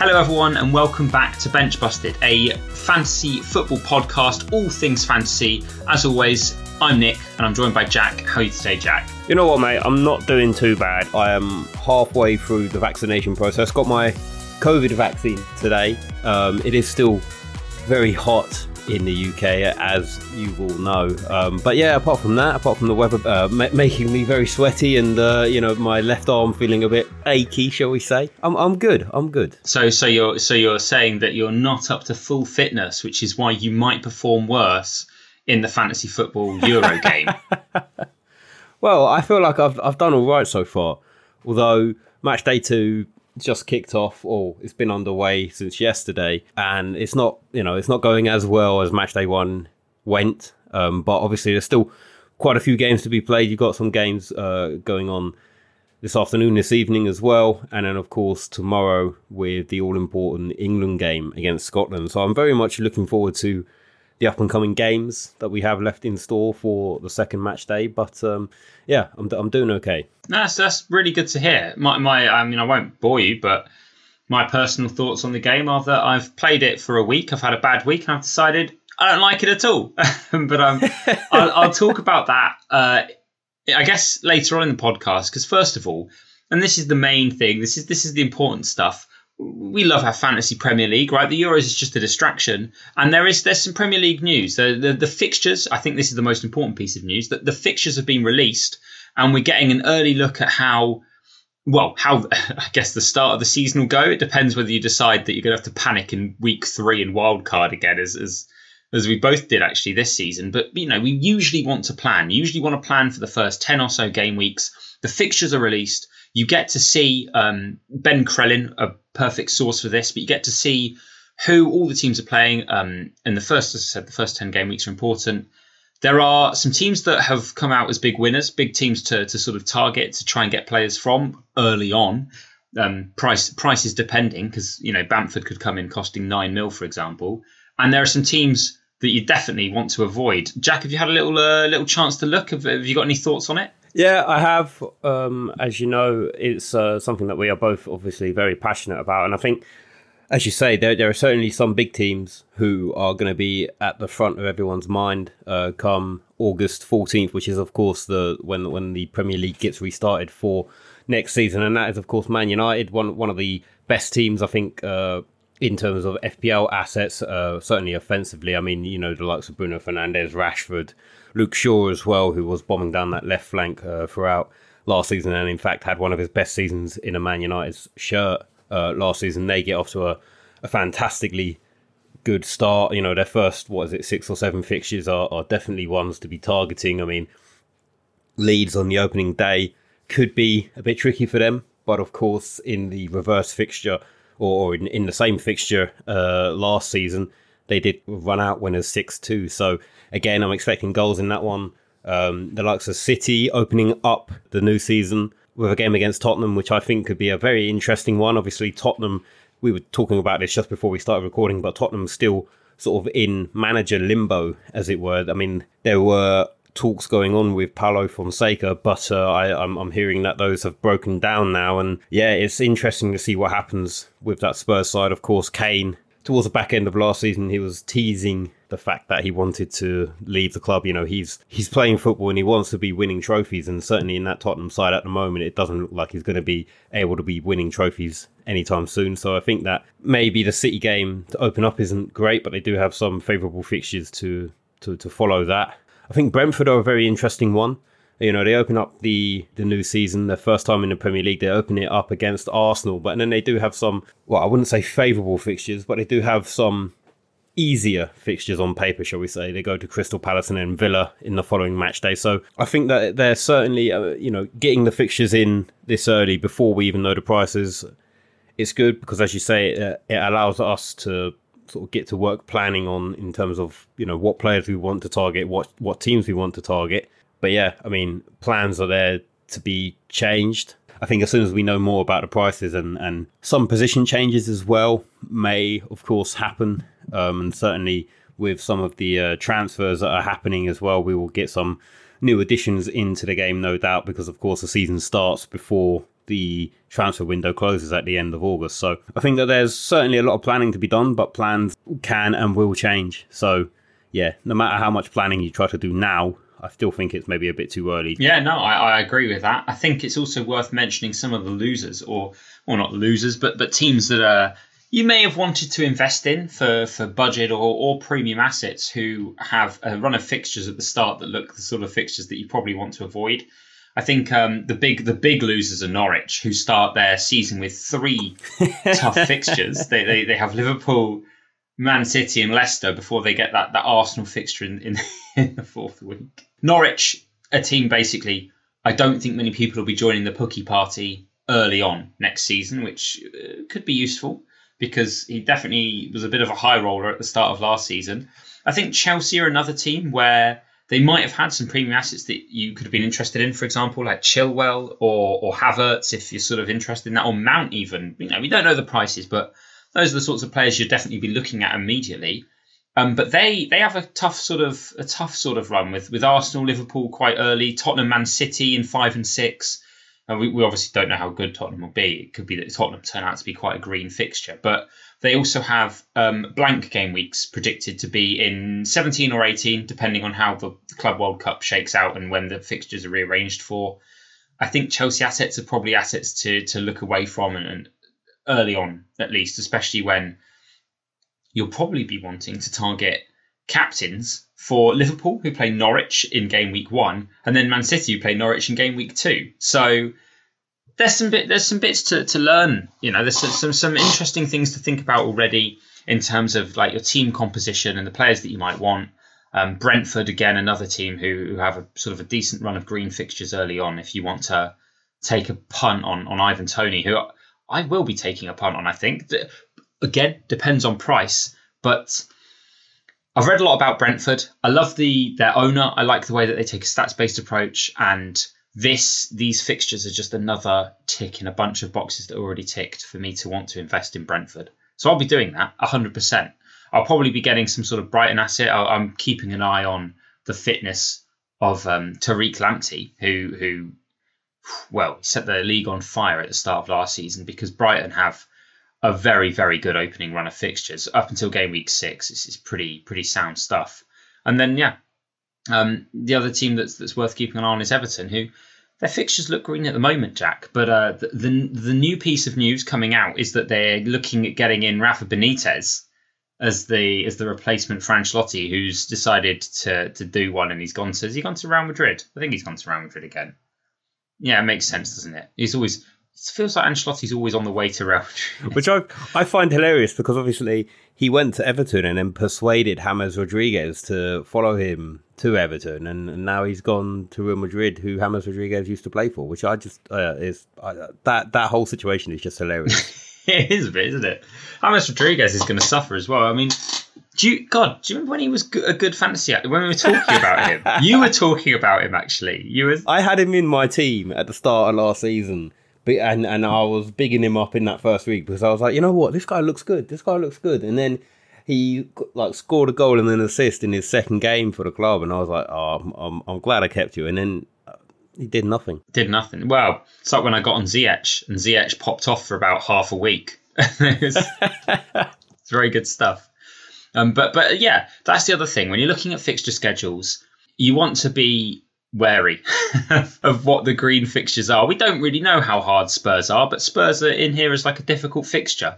Hello, everyone, and welcome back to Bench Busted, a fantasy football podcast, all things fantasy. As always, I'm Nick, and I'm joined by Jack. How are you today, Jack? You know what, mate? I'm not doing too bad. I am halfway through the vaccination process. Got my COVID vaccine today. Um, it is still very hot in the UK, as you all know. Um, but yeah, apart from that, apart from the weather uh, ma- making me very sweaty and uh, you know my left arm feeling a bit achy, shall we say? I'm I'm good. I'm good. So, so you're so you're saying that you're not up to full fitness, which is why you might perform worse in the fantasy football Euro game. Well, I feel like I've I've done all right so far. Although match day two just kicked off, or it's been underway since yesterday, and it's not you know it's not going as well as match day one went. Um, but obviously, there's still quite a few games to be played. You've got some games uh, going on this afternoon, this evening as well, and then of course tomorrow with the all important England game against Scotland. So I'm very much looking forward to the up and coming games that we have left in store for the second match day. But um, yeah, I'm, I'm doing okay. that's that's really good to hear. My my, I mean, I won't bore you, but my personal thoughts on the game are that I've played it for a week. I've had a bad week, and I've decided I don't like it at all. but um, I'll, I'll talk about that. Uh, I guess later on in the podcast, because first of all, and this is the main thing. This is this is the important stuff. We love our fantasy Premier League, right? The Euros is just a distraction, and there is there's some Premier League news. The the, the fixtures. I think this is the most important piece of news. That the fixtures have been released, and we're getting an early look at how. Well, how I guess the start of the season will go. It depends whether you decide that you're going to have to panic in week three and wild card again, as as as we both did actually this season. But you know, we usually want to plan. You usually want to plan for the first ten or so game weeks. The fixtures are released. You get to see um, Ben Crellin, a perfect source for this, but you get to see who all the teams are playing. Um, and the first, as I said, the first ten game weeks are important. There are some teams that have come out as big winners, big teams to to sort of target to try and get players from early on. Um, price prices depending because you know Bamford could come in costing nine mil, for example. And there are some teams that you definitely want to avoid. Jack, have you had a little uh, little chance to look? Have, have you got any thoughts on it? Yeah, I have. Um, as you know, it's uh, something that we are both obviously very passionate about, and I think, as you say, there there are certainly some big teams who are going to be at the front of everyone's mind uh, come August fourteenth, which is of course the when when the Premier League gets restarted for next season, and that is of course Man United, one one of the best teams I think. Uh, in terms of FPL assets, uh, certainly offensively, I mean, you know, the likes of Bruno Fernandes, Rashford, Luke Shaw as well, who was bombing down that left flank uh, throughout last season, and in fact had one of his best seasons in a Man United's shirt uh, last season. They get off to a, a fantastically good start. You know, their first, what is it, six or seven fixtures are, are definitely ones to be targeting. I mean, Leeds on the opening day could be a bit tricky for them, but of course, in the reverse fixture or in, in the same fixture uh, last season, they did run out winners 6 2. So, again, I'm expecting goals in that one. Um, the likes of City opening up the new season with a game against Tottenham, which I think could be a very interesting one. Obviously, Tottenham, we were talking about this just before we started recording, but Tottenham's still sort of in manager limbo, as it were. I mean, there were talks going on with Paulo Fonseca, but uh, I, I'm, I'm hearing that those have broken down now. And yeah, it's interesting to see what happens with that Spurs side. Of course, Kane, towards the back end of last season, he was teasing the fact that he wanted to leave the club. You know, he's he's playing football and he wants to be winning trophies. And certainly in that Tottenham side at the moment, it doesn't look like he's going to be able to be winning trophies anytime soon. So I think that maybe the City game to open up isn't great, but they do have some favourable fixtures to to, to follow that. I think Brentford are a very interesting one. You know, they open up the the new season, their first time in the Premier League. They open it up against Arsenal, but then they do have some. Well, I wouldn't say favourable fixtures, but they do have some easier fixtures on paper, shall we say? They go to Crystal Palace and then Villa in the following match day. So I think that they're certainly, uh, you know, getting the fixtures in this early before we even know the prices. It's good because, as you say, it, it allows us to sort of get to work planning on in terms of you know what players we want to target, what what teams we want to target. But yeah, I mean, plans are there to be changed. I think as soon as we know more about the prices and, and some position changes as well may, of course, happen. Um, and certainly with some of the uh, transfers that are happening as well, we will get some new additions into the game, no doubt, because of course the season starts before the transfer window closes at the end of August. So I think that there's certainly a lot of planning to be done, but plans can and will change. So yeah, no matter how much planning you try to do now, I still think it's maybe a bit too early. Yeah, no, I, I agree with that. I think it's also worth mentioning some of the losers, or or not losers, but but teams that are you may have wanted to invest in for, for budget or, or premium assets who have a run of fixtures at the start that look the sort of fixtures that you probably want to avoid. I think um, the big the big losers are Norwich, who start their season with three tough fixtures. They, they they have Liverpool, Man City, and Leicester before they get that, that Arsenal fixture in, in, in the fourth week. Norwich, a team basically, I don't think many people will be joining the Pukki party early on next season, which uh, could be useful because he definitely was a bit of a high roller at the start of last season. I think Chelsea are another team where they might have had some premium assets that you could have been interested in, for example, like Chilwell or or Havertz, if you're sort of interested in that, or Mount even. You know, we don't know the prices, but those are the sorts of players you'd definitely be looking at immediately. Um, but they they have a tough sort of a tough sort of run with with Arsenal, Liverpool quite early, Tottenham, Man City in five and six. And we, we obviously don't know how good Tottenham will be. It could be that Tottenham turn out to be quite a green fixture, but they also have um, blank game weeks predicted to be in 17 or 18, depending on how the Club World Cup shakes out and when the fixtures are rearranged for. I think Chelsea assets are probably assets to to look away from and, and early on at least, especially when you'll probably be wanting to target captains for Liverpool, who play Norwich in game week one, and then Man City, who play Norwich in game week two. So there's some bit there's some bits to, to learn. You know, there's some some interesting things to think about already in terms of like your team composition and the players that you might want. Um, Brentford again, another team who, who have a sort of a decent run of green fixtures early on. If you want to take a punt on on Ivan Toney, who I will be taking a punt on, I think. Again, depends on price, but I've read a lot about Brentford. I love the their owner. I like the way that they take a stats based approach, and this these fixtures are just another tick in a bunch of boxes that are already ticked for me to want to invest in Brentford. So I'll be doing that 100%. I'll probably be getting some sort of Brighton asset. i am keeping an eye on the fitness of um, Tariq Lamptey, who who well set the league on fire at the start of last season because Brighton have a very, very good opening run of fixtures up until game week six. It's, it's pretty, pretty sound stuff. And then, yeah, um, the other team that's that's worth keeping an eye on is Everton, who their fixtures look green at the moment, Jack. But uh, the, the, the new piece of news coming out is that they're looking at getting in Rafa Benitez as the as the replacement for Ancelotti, who's decided to to do one, and he's gone to has he gone to Real Madrid? I think he's gone to Real Madrid again. Yeah, it makes sense, doesn't it? He's always it feels like Ancelotti's always on the way to Real Which I, I find hilarious because obviously he went to Everton and then persuaded James Rodriguez to follow him to Everton, and, and now he's gone to Real Madrid, who James Rodriguez used to play for. Which I just uh, is uh, that that whole situation is just hilarious. it is a bit, isn't it? James Rodriguez is going to suffer as well. I mean, do you, God, do you remember when he was a good fantasy actor? When we were talking about him, you were talking about him actually. You were. I had him in my team at the start of last season, and and I was bigging him up in that first week because I was like, you know what, this guy looks good. This guy looks good, and then he like scored a goal and an assist in his second game for the club, and I was like, oh, I'm I'm, glad I kept you, and then. Uh, he did nothing. Did nothing. Well, it's like when I got on Ziyech and Ziyech popped off for about half a week. it's, it's very good stuff. Um, but but yeah, that's the other thing. When you're looking at fixture schedules, you want to be wary of what the green fixtures are. We don't really know how hard Spurs are, but Spurs are in here as like a difficult fixture.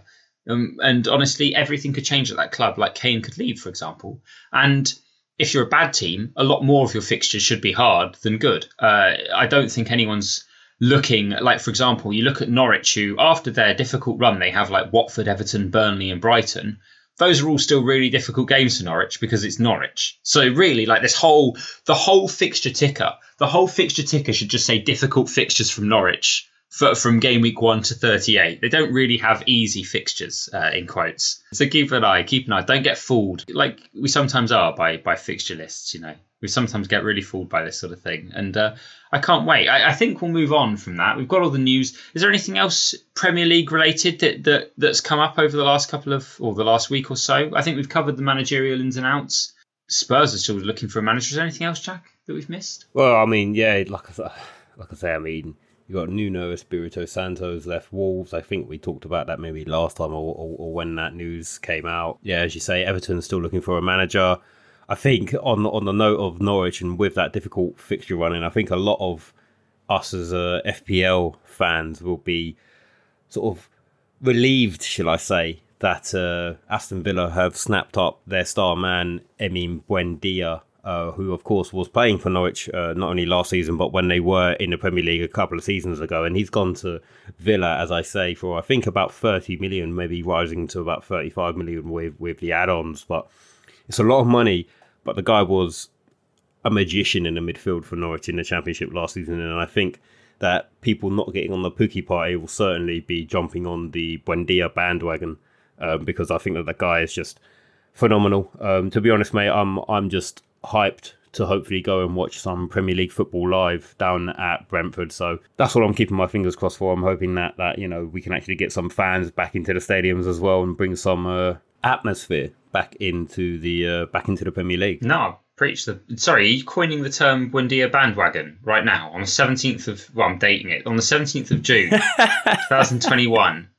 Um, and honestly, everything could change at that club. Like Kane could leave, for example. And if you're a bad team, a lot more of your fixtures should be hard than good. Uh, I don't think anyone's looking like, for example, you look at Norwich, who after their difficult run, they have like Watford, Everton, Burnley, and Brighton those are all still really difficult games for Norwich because it's Norwich. So really, like this whole the whole fixture ticker, the whole fixture ticker should just say difficult fixtures from Norwich for, from game week one to thirty eight. They don't really have easy fixtures uh, in quotes. So keep an eye, keep an eye. Don't get fooled like we sometimes are by by fixture lists. You know, We sometimes get really fooled by this sort of thing, and uh, I can't wait. I, I, think we'll move on from that. We've got all the news. Is there anything else Premier League related that, that that's come up over the last couple of or the last week or so? I think we've covered the managerial ins and outs. Spurs are still looking for a manager. Is there anything else, Jack, that we've missed? Well, I mean, yeah, like I, like I say, I mean, you got Nuno Espirito Santos left Wolves. I think we talked about that maybe last time or, or, or, when that news came out. Yeah, as you say, Everton's still looking for a manager. I think on on the note of Norwich and with that difficult fixture running, I think a lot of us as FPL fans will be sort of relieved, shall I say, that uh, Aston Villa have snapped up their star man Emi Buendia, uh, who of course was playing for Norwich uh, not only last season but when they were in the Premier League a couple of seasons ago, and he's gone to Villa, as I say, for I think about thirty million, maybe rising to about thirty-five million with with the add-ons, but it's a lot of money. But the guy was a magician in the midfield for Norwich in the Championship last season, and I think that people not getting on the Pukki party will certainly be jumping on the Buendia bandwagon um, because I think that the guy is just phenomenal. Um, to be honest, mate, I'm I'm just hyped to hopefully go and watch some Premier League football live down at Brentford. So that's what I'm keeping my fingers crossed for. I'm hoping that that you know we can actually get some fans back into the stadiums as well and bring some uh, atmosphere back into the uh, back into the Premier League. No, preach the. Sorry, are you coining the term Buendia bandwagon right now on the 17th of. Well, I'm dating it on the 17th of June, 2021.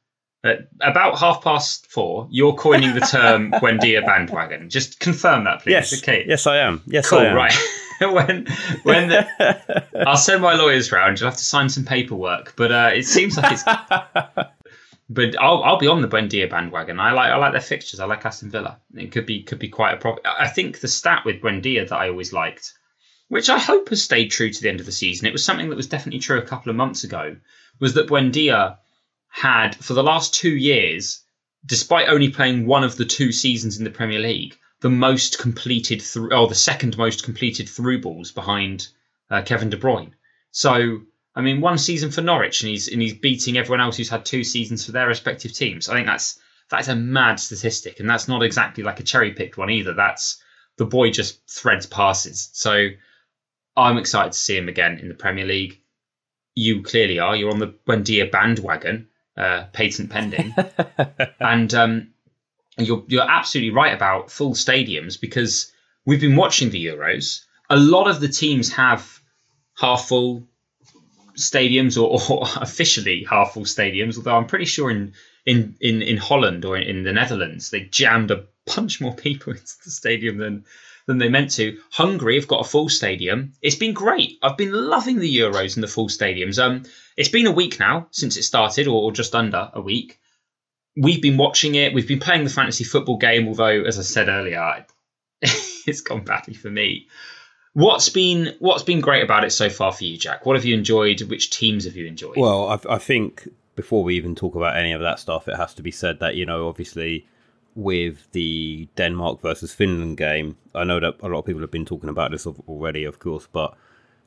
At about half past four, you're coining the term Buendia bandwagon. Just confirm that, please. Yes. Okay. Yes, I am. Yes, cool. I am. Right. when when the, I'll send my lawyers round. You'll have to sign some paperwork, but uh, it seems like it's but I'll I'll be on the Buendia bandwagon. I like I like their fixtures. I like Aston Villa. It could be could be quite a problem. I think the stat with Buendia that I always liked, which I hope has stayed true to the end of the season. It was something that was definitely true a couple of months ago. Was that Buendia had for the last two years, despite only playing one of the two seasons in the Premier League, the most completed through or the second most completed through balls behind uh, Kevin De Bruyne. So I mean, one season for Norwich, and he's and he's beating everyone else who's had two seasons for their respective teams. I think that's that's a mad statistic, and that's not exactly like a cherry picked one either. That's the boy just threads passes. So I'm excited to see him again in the Premier League. You clearly are. You're on the Buendia bandwagon, uh, patent pending, and um, you're you're absolutely right about full stadiums because we've been watching the Euros. A lot of the teams have half full, stadiums or, or, officially half full stadiums. Although I'm pretty sure in in in, in Holland or in, in the Netherlands they jammed a bunch more people into the stadium than than they meant to. Hungary have got a full stadium. It's been great. I've been loving the Euros and the full stadiums. Um, it's been a week now since it started, or just under a week. We've been watching it. We've been playing the fantasy football game. Although, as I said earlier, it's gone badly for me. What's been what's been great about it so far for you, Jack? What have you enjoyed? Which teams have you enjoyed? Well, I, I think before we even talk about any of that stuff, it has to be said that you know, obviously, with the Denmark versus Finland game, I know that a lot of people have been talking about this already, of course, but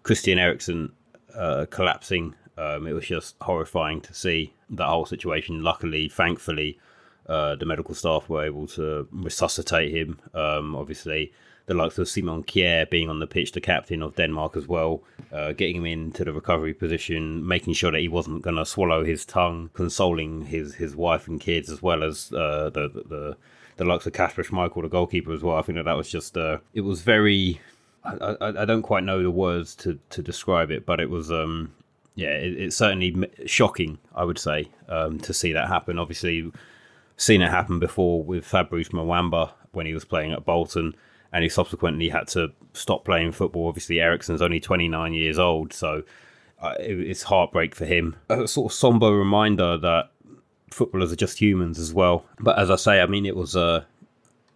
Christian Eriksen uh, collapsing, um, it was just horrifying to see that whole situation. Luckily, thankfully, uh, the medical staff were able to resuscitate him. Um, obviously, the likes of Simon Kjær being on the pitch, the captain of Denmark as well, uh, getting him into the recovery position, making sure that he wasn't going to swallow his tongue, consoling his, his wife and kids, as well as uh, the, the the likes of Kasper Schmeichel, the goalkeeper as well. I think that that was just uh, it was very. I, I, I, don't quite know the words to, to describe it, but it was um yeah it, it's certainly shocking I would say um, to see that happen. Obviously, seen it happen before with Fabrice Muamba when he was playing at Bolton and he subsequently had to stop playing football. Obviously, Eriksen's only 29 years old, so uh, it, it's heartbreak for him. A sort of somber reminder that footballers are just humans as well. But as I say, I mean, it was uh,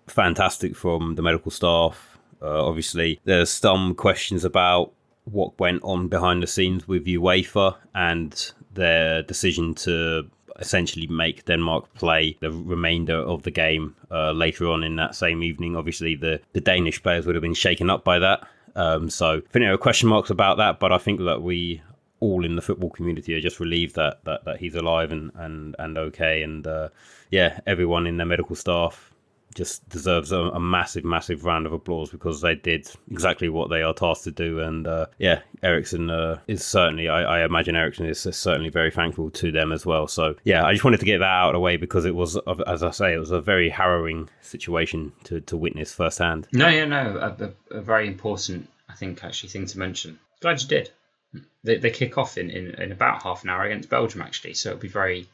fantastic from the medical staff. Uh, obviously, there's some questions about what went on behind the scenes with UEFA and their decision to essentially make Denmark play the remainder of the game uh, later on in that same evening. Obviously, the, the Danish players would have been shaken up by that. Um, so I think there are question marks about that, but I think that we all in the football community are just relieved that that, that he's alive and, and, and okay. And uh, yeah, everyone in the medical staff just deserves a, a, massive, massive round of applause because they did exactly what they are tasked to do. And uh, yeah, Eriksen uh, is certainly, I, I, imagine Eriksen is certainly very thankful to them as well. So yeah, I just wanted to get that out of the way because it was, as I say, it was a very harrowing situation to, to witness firsthand. No, yeah, no, a, a very important, I think, actually, thing to mention. Glad you did. They, they kick off in, in, in about half an hour against Belgium, actually. So it'll be very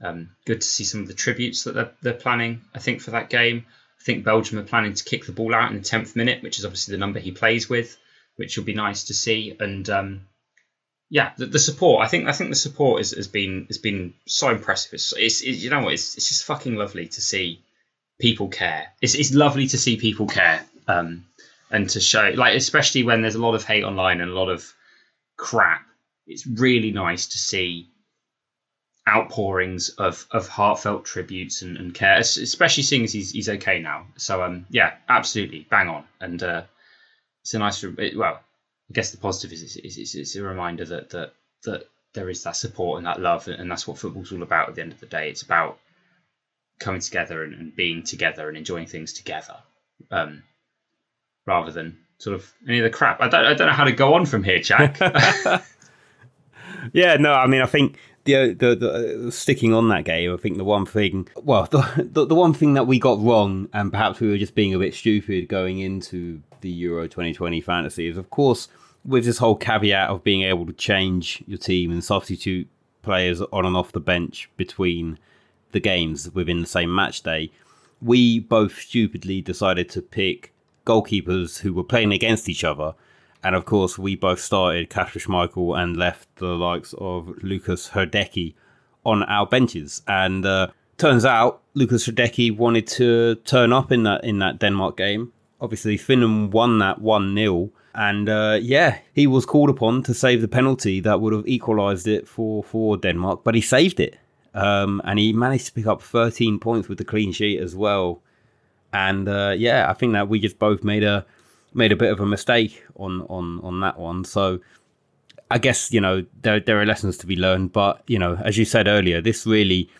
um, good to see some of the tributes that they're, they're planning, I think, for that game. I think Belgium are planning to kick the ball out in the 10th minute, which is obviously the number he plays with, which will be nice to see. And um, yeah, the, the, support. I think I think the support has, has been has been so impressive. It's, it's it, you know what? It's, it's just fucking lovely to see people care. It's it's lovely to see people care, um, and to show like especially when there's a lot of hate online and a lot of crap. It's really nice to see outpourings of of heartfelt tributes and, and care, especially seeing as he's he's okay now. So um yeah, absolutely bang on, and uh, it's a nice well. I guess the positive is it's, it's, it's a reminder that that that there is that support and that love, and that's what football's all about. At the end of the day, it's about coming together and, and being together and enjoying things together, um, rather than sort of any of the crap. I don't I don't know how to go on from here, Jack. yeah, no, I mean I think the, the, the uh, sticking on that game, I think the one thing, well, the, the, the one thing that we got wrong, and perhaps we were just being a bit stupid going into the Euro 2020 fantasy, is of course with this whole caveat of being able to change your team and substitute players on and off the bench between the games within the same match day, we both stupidly decided to pick goalkeepers who were playing against each other and of course, we both started Kasper Schmeichel and left the likes of Lukas Hradecky on our benches. And uh, turns out Lukas Hradecky wanted to turn up in that in that Denmark game. Obviously, Finland won that 1 0. And uh, yeah, he was called upon to save the penalty that would have equalised it for, for Denmark, but he saved it. Um, and he managed to pick up 13 points with the clean sheet as well. And uh, yeah, I think that we just both made a made a bit of a mistake on on on that one. So I guess you know there there are lessons to be learned, but you know as you said earlier, this really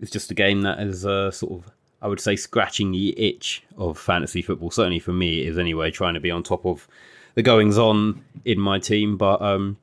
is just a game that is uh, sort of I would say scratching the itch of fantasy football. Certainly for me, it is anyway. Trying to be on top of the goings on in my team, but um,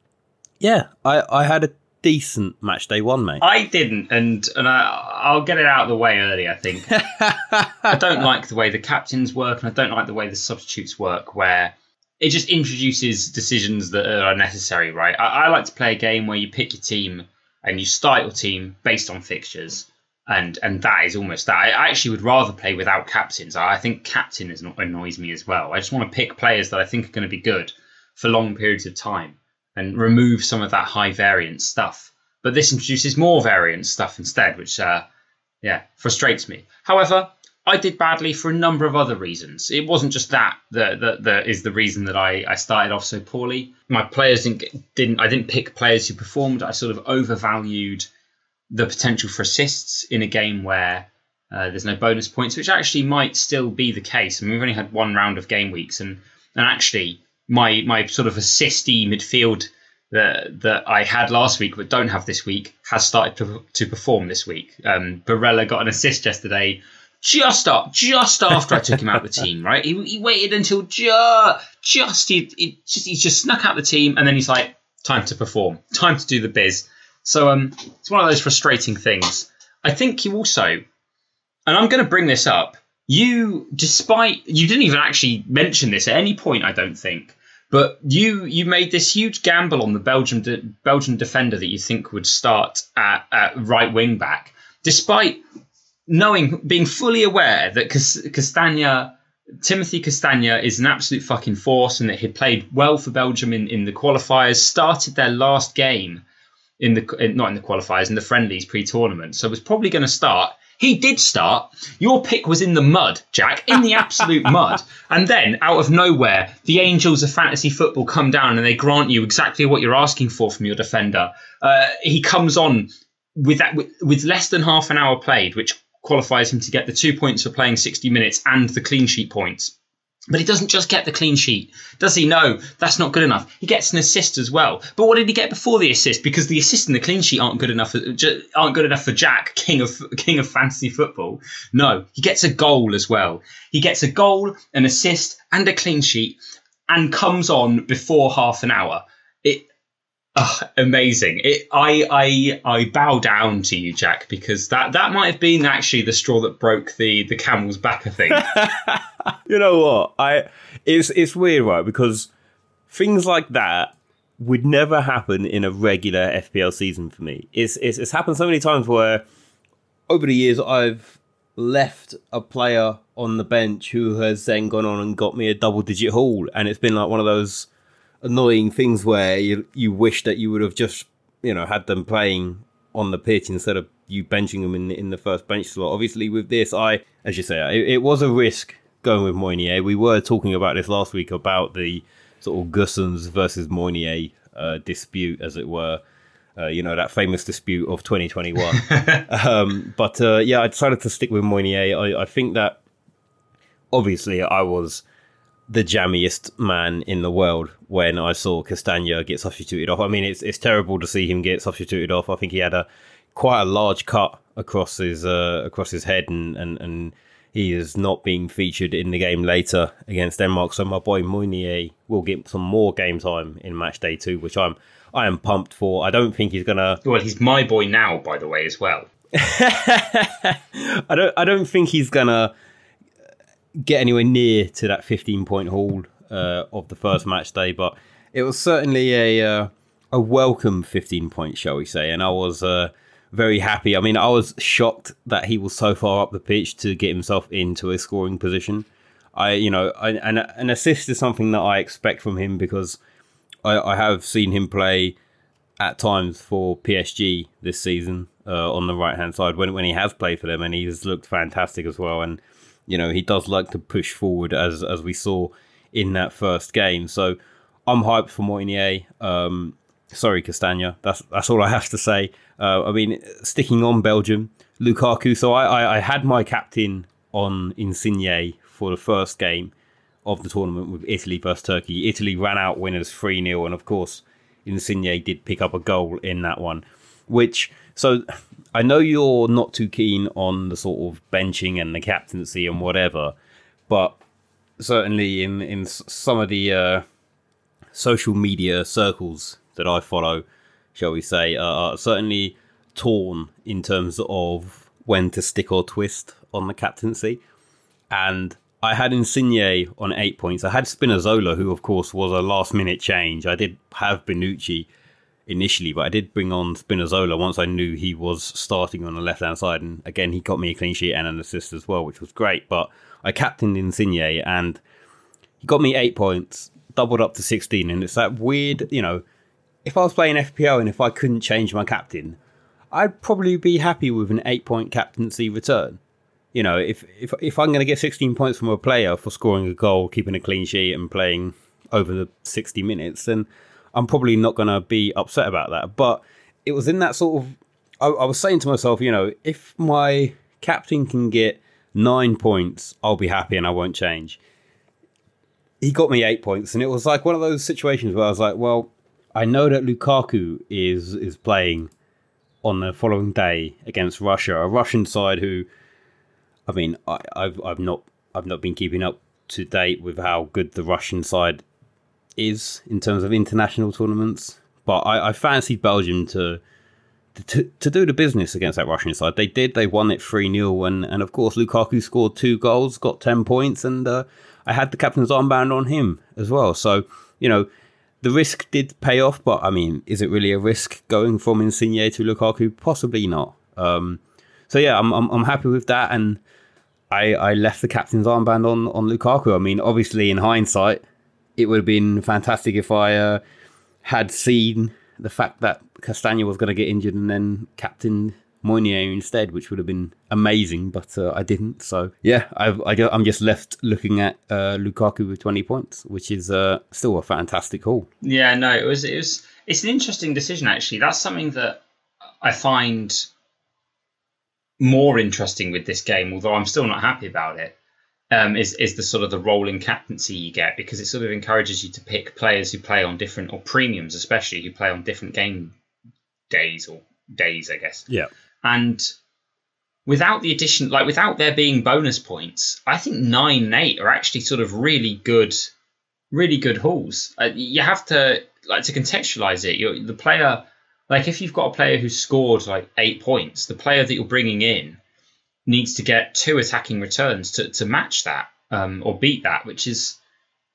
yeah, I I had a decent match day one, mate. I didn't, and and I, will get it out of the way early. I think I don't like the way the captains work, and I don't like the way the substitutes work, where it just introduces decisions that are unnecessary. Right? I, I like to play a game where you pick your team and you start your team based on fixtures. And and that is almost that. I actually would rather play without captains. I think captain is not annoys me as well. I just want to pick players that I think are going to be good for long periods of time and remove some of that high variance stuff. But this introduces more variance stuff instead, which uh, yeah frustrates me. However, I did badly for a number of other reasons. It wasn't just that that that, that is the reason that I, I started off so poorly. My players didn't didn't I didn't pick players who performed. I sort of overvalued the potential for assists in a game where uh, there's no bonus points, which actually might still be the case. I mean, we've only had one round of game weeks, and and actually my my sort of assisty midfield that that I had last week but don't have this week has started to, to perform this week. Um, Barella got an assist yesterday, just up, just after I took him out of the team. Right, he, he waited until just just he, he just he just snuck out the team, and then he's like, time to perform, time to do the biz. So um, it's one of those frustrating things. I think you also, and I'm going to bring this up. You, despite you didn't even actually mention this at any point, I don't think. But you you made this huge gamble on the Belgian de- Belgian defender that you think would start at, at right wing back, despite knowing being fully aware that Castagna Timothy Castagne is an absolute fucking force and that he played well for Belgium in, in the qualifiers, started their last game in the not in the qualifiers in the friendlies pre-tournament, so was probably going to start. He did start. Your pick was in the mud, Jack, in the absolute mud. And then, out of nowhere, the angels of fantasy football come down and they grant you exactly what you're asking for from your defender. Uh, he comes on with that with, with less than half an hour played, which qualifies him to get the two points for playing 60 minutes and the clean sheet points. But he doesn't just get the clean sheet, does he? No, that's not good enough. He gets an assist as well. But what did he get before the assist? Because the assist and the clean sheet aren't good enough. Uh, for, aren't good enough for Jack, king of king of fantasy football. No, he gets a goal as well. He gets a goal, an assist, and a clean sheet, and comes on before half an hour. Oh, amazing! It, I I I bow down to you, Jack, because that that might have been actually the straw that broke the the camel's back. I think. you know what? I it's it's weird, right? Because things like that would never happen in a regular FPL season for me. It's it's, it's happened so many times where over the years I've left a player on the bench who has then gone on and got me a double digit haul, and it's been like one of those annoying things where you you wish that you would have just you know had them playing on the pitch instead of you benching them in in the first bench slot. Obviously, with this, I as you say, it, it was a risk going with Meunier. We were talking about this last week about the sort of Gosens versus Meunier uh, dispute, as it were. Uh, you know that famous dispute of 2021. um, but uh, yeah, I decided to stick with Meunier. I, I think that obviously I was the jammiest man in the world when I saw Castagna get substituted off. I mean, it's it's terrible to see him get substituted off. I think he had a quite a large cut across his uh, across his head, and, and and he is not being featured in the game later against Denmark. So my boy Meunier will get some more game time in match day two, which I'm I am pumped for. I don't think he's gonna. Well, he's my boy now, by the way, as well. I don't. I don't think he's gonna get anywhere near to that 15 point haul uh, of the first match day, but it was certainly a uh, a welcome 15 point, shall we say? And I was uh, very happy. I mean, I was shocked that he was so far up the pitch to get himself into a scoring position. I, you know, I, an, an assist is something that I expect from him because I, I have seen him play at times for PSG this season uh, on the right hand side when when he has played for them, and he's looked fantastic as well. And you know, he does like to push forward as as we saw in that first game. So I'm hyped for Meunier. Um, sorry, Castagna. That's that's all I have to say. Uh, I mean, sticking on Belgium, Lukaku. So I, I, I had my captain on Insigne for the first game of the tournament with Italy versus Turkey. Italy ran out winners 3 0, and of course, Insigne did pick up a goal in that one, which so I know you're not too keen on the sort of benching and the captaincy and whatever, but certainly in in some of the uh, social media circles that I follow, shall we say, uh, are certainly torn in terms of when to stick or twist on the captaincy. And I had Insigne on eight points. I had Spinazzola, who of course was a last minute change. I did have Bonucci initially, but I did bring on Spinazzola once I knew he was starting on the left hand side. And again, he got me a clean sheet and an assist as well, which was great. But I captained Insigne and he got me eight points, doubled up to 16. And it's that weird, you know, if I was playing FPL and if I couldn't change my captain, I'd probably be happy with an eight point captaincy return. You know, if if if I'm going to get 16 points from a player for scoring a goal, keeping a clean sheet, and playing over the 60 minutes, then I'm probably not going to be upset about that. But it was in that sort of. I, I was saying to myself, you know, if my captain can get nine points, I'll be happy and I won't change. He got me eight points, and it was like one of those situations where I was like, well, I know that Lukaku is is playing on the following day against Russia, a Russian side who, I mean, I, I've I've not I've not been keeping up to date with how good the Russian side is in terms of international tournaments. But I, I fancied Belgium to, to to do the business against that Russian side. They did. They won it 3 0. And, and of course, Lukaku scored two goals, got 10 points, and uh, I had the captain's armband on him as well. So, you know, the risk did pay off. But I mean, is it really a risk going from Insigne to Lukaku? Possibly not. Um, so, yeah, I'm, I'm, I'm happy with that. And I, I left the captain's armband on, on Lukaku. I mean, obviously, in hindsight, it would have been fantastic if I uh, had seen the fact that Castagna was going to get injured and then captain Meunier instead, which would have been amazing, but uh, I didn't. So yeah, I've, I, am just left looking at uh, Lukaku with 20 points, which is uh, still a fantastic haul. Yeah, no, it was it was it's an interesting decision actually. That's something that I find more interesting with this game, although I'm still not happy about it. Um, is is the sort of the rolling captaincy you get because it sort of encourages you to pick players who play on different or premiums, especially who play on different game days or days, I guess. Yeah. And without the addition, like without there being bonus points, I think nine and eight are actually sort of really good, really good hauls. Uh, you have to like to contextualize it. You're, the player, like if you've got a player who scored like eight points, the player that you're bringing in needs to get two attacking returns to to match that um, or beat that, which is.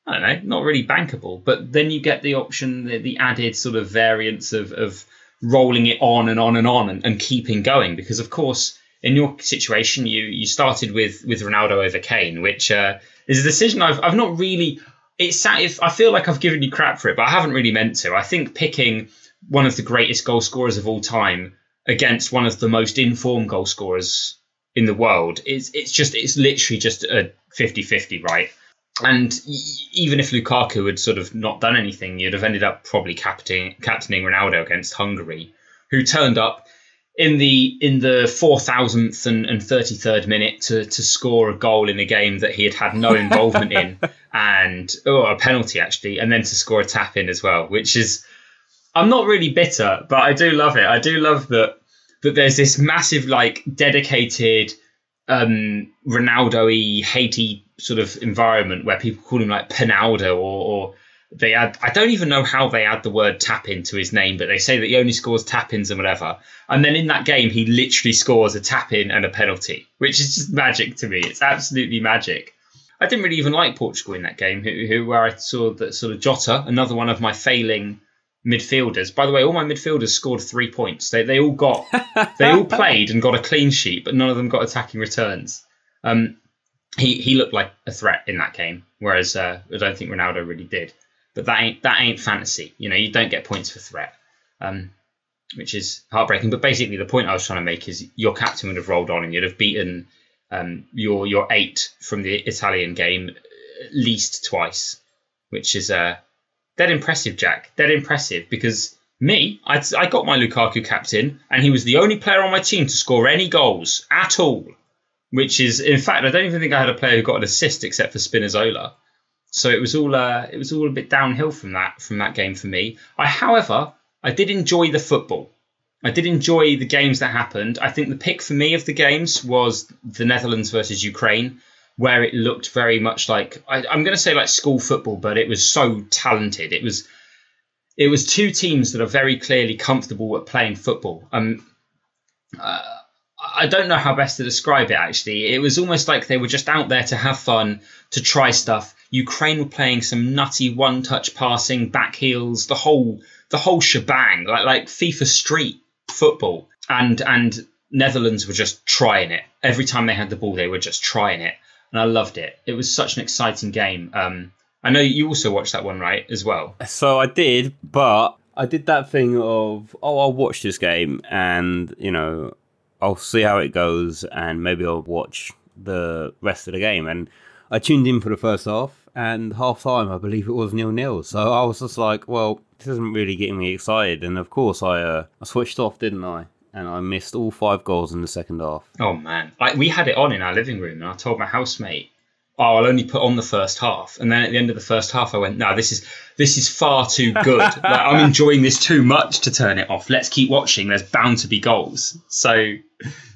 I don't know, not really bankable, but then you get the option, the, the added sort of variance of, of rolling it on and on and on and, and keeping going. Because of course, in your situation, you you started with with Ronaldo over Kane, which uh, is a decision I've I've not really. It's if I feel like I've given you crap for it, but I haven't really meant to. I think picking one of the greatest goal scorers of all time against one of the most informed goal scorers in the world is it's just it's literally just a 50-50, right? And even if Lukaku had sort of not done anything, you'd have ended up probably captaining captaining Ronaldo against Hungary, who turned up in the in the four thousandth and, and thirty third minute to to score a goal in a game that he had had no involvement in, and oh a penalty actually, and then to score a tap in as well, which is I'm not really bitter, but I do love it. I do love that that there's this massive like dedicated um Ronaldo-y, Haiti sort of environment where people call him like Penaldo or, or they add I don't even know how they add the word tap into his name, but they say that he only scores tap ins and whatever. And then in that game he literally scores a tap in and a penalty, which is just magic to me. It's absolutely magic. I didn't really even like Portugal in that game, who, who where I saw that sort of Jota, another one of my failing midfielders. By the way, all my midfielders scored three points. They they all got they all played and got a clean sheet, but none of them got attacking returns. Um, he he looked like a threat in that game, whereas uh, I don't think Ronaldo really did. But that ain't that ain't fantasy. You know, you don't get points for threat, um, which is heartbreaking. But basically, the point I was trying to make is your captain would have rolled on and you'd have beaten um, your your eight from the Italian game at least twice, which is uh, dead impressive, Jack. Dead impressive because me, I, I got my Lukaku captain, and he was the only player on my team to score any goals at all. Which is, in fact, I don't even think I had a player who got an assist except for Spinazzola. So it was all uh, it was all a bit downhill from that from that game for me. I, however, I did enjoy the football. I did enjoy the games that happened. I think the pick for me of the games was the Netherlands versus Ukraine, where it looked very much like I, am going to say like school football, but it was so talented. It was it was two teams that are very clearly comfortable at playing football. Um, uh, I don't know how best to describe it. Actually, it was almost like they were just out there to have fun, to try stuff. Ukraine were playing some nutty one-touch passing, back heels, the whole the whole shebang, like like FIFA Street football, and and Netherlands were just trying it every time they had the ball. They were just trying it, and I loved it. It was such an exciting game. Um, I know you also watched that one, right, as well. So I did, but I did that thing of oh, I'll watch this game, and you know, I'll see how it goes, and maybe I'll watch the rest of the game. And I tuned in for the first half, and half time, I believe it was nil nil. So I was just like, well, this isn't really getting me excited. And of course, I uh, I switched off, didn't I? And I missed all five goals in the second half. Oh man, like we had it on in our living room, and I told my housemate, "Oh, I'll only put on the first half." And then at the end of the first half, I went, "No, this is this is far too good. like, I'm enjoying this too much to turn it off. Let's keep watching. There's bound to be goals." So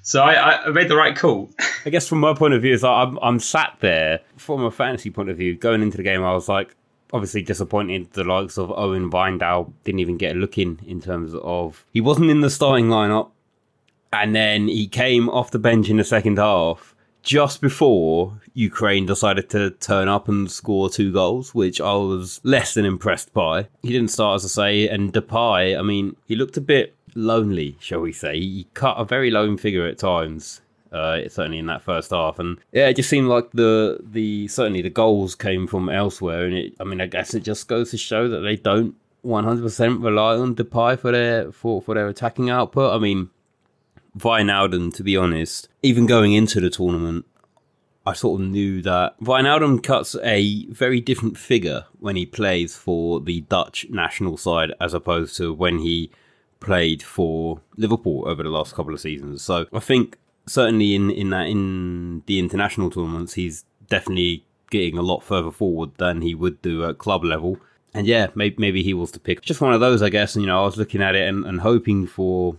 so I, I made the right call. I guess from my point of view, is I'm I'm sat there from a fantasy point of view going into the game. I was like, obviously disappointed. The likes of Owen Wijndal didn't even get a look in in terms of he wasn't in the starting lineup, and then he came off the bench in the second half just before Ukraine decided to turn up and score two goals, which I was less than impressed by. He didn't start, as I say, and Depay, I mean, he looked a bit lonely, shall we say. He cut a very lone figure at times. Uh, certainly in that first half, and yeah, it just seemed like the the certainly the goals came from elsewhere, and it. I mean, I guess it just goes to show that they don't 100% rely on Depay for their for for their attacking output. I mean, Wijnaldum, to be honest, even going into the tournament, I sort of knew that Wijnaldum cuts a very different figure when he plays for the Dutch national side as opposed to when he played for Liverpool over the last couple of seasons. So I think certainly in, in that in the international tournaments he's definitely getting a lot further forward than he would do at club level. And yeah, maybe, maybe he was the pick. Just one of those, I guess. And, you know, I was looking at it and, and hoping for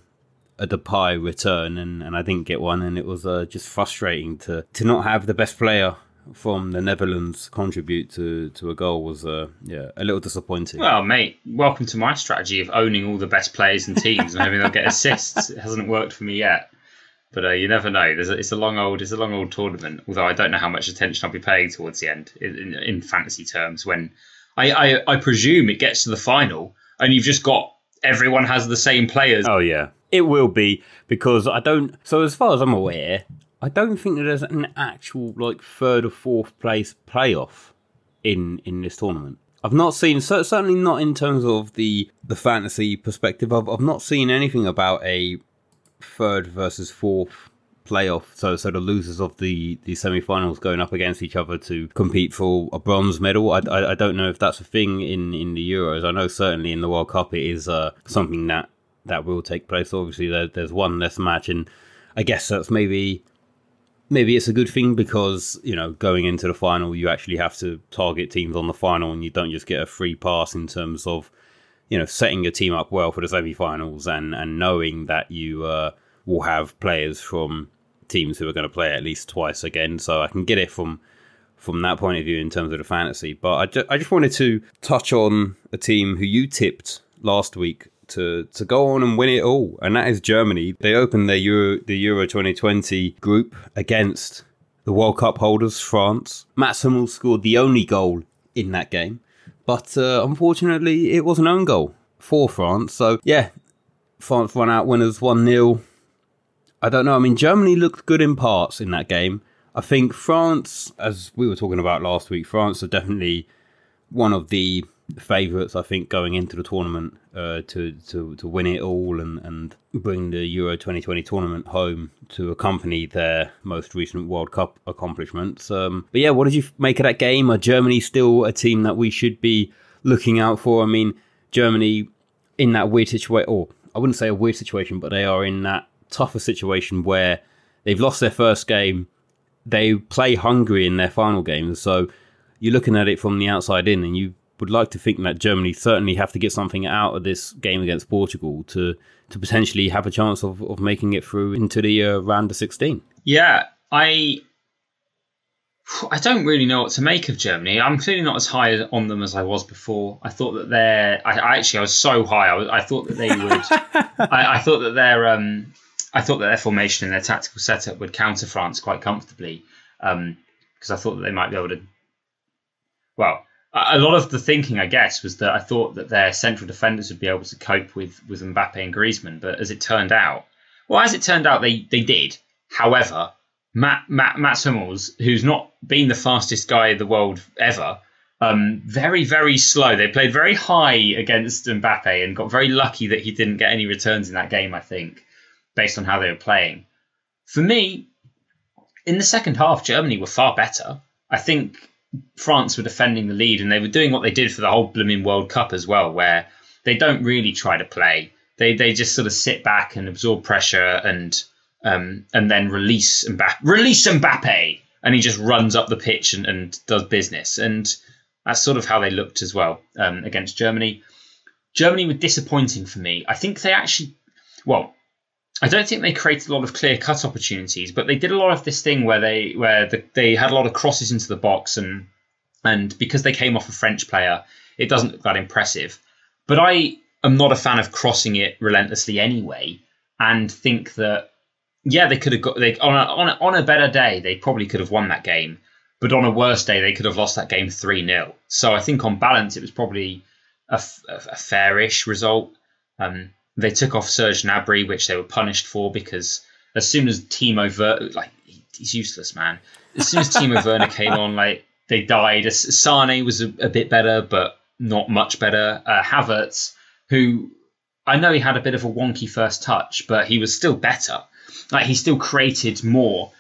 a Depay return, and, and I didn't get one, and it was uh, just frustrating to to not have the best player from the Netherlands contribute to to a goal was uh, yeah a little disappointing. Well, mate, welcome to my strategy of owning all the best players and teams and hoping they'll get assists. It hasn't worked for me yet, but uh, you never know. A, it's a long old it's a long old tournament. Although I don't know how much attention I'll be paying towards the end in, in, in fantasy terms. When I, I I presume it gets to the final and you've just got everyone has the same players. Oh yeah, it will be because I don't. So as far as I'm aware, I don't think that there's an actual like third or fourth place playoff in in this tournament. I've not seen certainly not in terms of the the fantasy perspective. I've I've not seen anything about a third versus fourth playoff. So so the losers of the the semi-finals going up against each other to compete for a bronze medal. I, I, I don't know if that's a thing in in the Euros. I know certainly in the World Cup it is uh, something that that will take place. Obviously there, there's one less match, and I guess that's maybe maybe it's a good thing because you know going into the final you actually have to target teams on the final and you don't just get a free pass in terms of you know setting your team up well for the semi-finals and and knowing that you uh, will have players from teams who are going to play at least twice again so i can get it from from that point of view in terms of the fantasy but i, ju- I just wanted to touch on a team who you tipped last week to to go on and win it all, and that is Germany. They opened their Euro the Euro 2020 group against the World Cup holders France. Mats Hummels scored the only goal in that game, but uh, unfortunately, it was an own goal for France. So yeah, France won out winners one 0 I don't know. I mean, Germany looked good in parts in that game. I think France, as we were talking about last week, France are definitely one of the favourites, I think, going into the tournament uh, to, to to win it all and, and bring the Euro 2020 tournament home to accompany their most recent World Cup accomplishments. Um, but yeah, what did you make of that game? Are Germany still a team that we should be looking out for? I mean, Germany in that weird situation, or I wouldn't say a weird situation, but they are in that tougher situation where they've lost their first game. They play Hungary in their final games, so you're looking at it from the outside in, and you would like to think that Germany certainly have to get something out of this game against Portugal to to potentially have a chance of, of making it through into the uh, round of 16. Yeah, I I don't really know what to make of Germany. I'm clearly not as high on them as I was before. I thought that they're. I, I actually I was so high. I, was, I thought that they would. I, I, thought that their um, I thought that their formation and their tactical setup would counter France quite comfortably. Because um, I thought that they might be able to. Well, a lot of the thinking, I guess, was that I thought that their central defenders would be able to cope with with Mbappe and Griezmann, but as it turned out, well, as it turned out, they they did. However, Matt Matt Mats Hummels, who's not been the fastest guy in the world ever, um, very very slow. They played very high against Mbappe and got very lucky that he didn't get any returns in that game. I think, based on how they were playing. For me, in the second half, Germany were far better. I think France were defending the lead and they were doing what they did for the whole blooming World Cup as well, where they don't really try to play. They they just sort of sit back and absorb pressure and um, and then release Mbappe, release Mbappe, and he just runs up the pitch and, and does business. And that's sort of how they looked as well um, against Germany. Germany were disappointing for me. I think they actually, well, I don't think they created a lot of clear cut opportunities, but they did a lot of this thing where they where the, they had a lot of crosses into the box and and because they came off a French player, it doesn't look that impressive. But I am not a fan of crossing it relentlessly anyway, and think that yeah, they could have got they on a, on a, on a better day they probably could have won that game, but on a worse day they could have lost that game three 0 So I think on balance it was probably a, a, a fairish result. Um, they took off Serge Gnabry, which they were punished for because as soon as Timo Werner, like he's useless, man. As soon as Timo Werner came on, like they died. Sane was a, a bit better, but not much better. Uh, Havertz, who I know he had a bit of a wonky first touch, but he was still better. Like he still created more.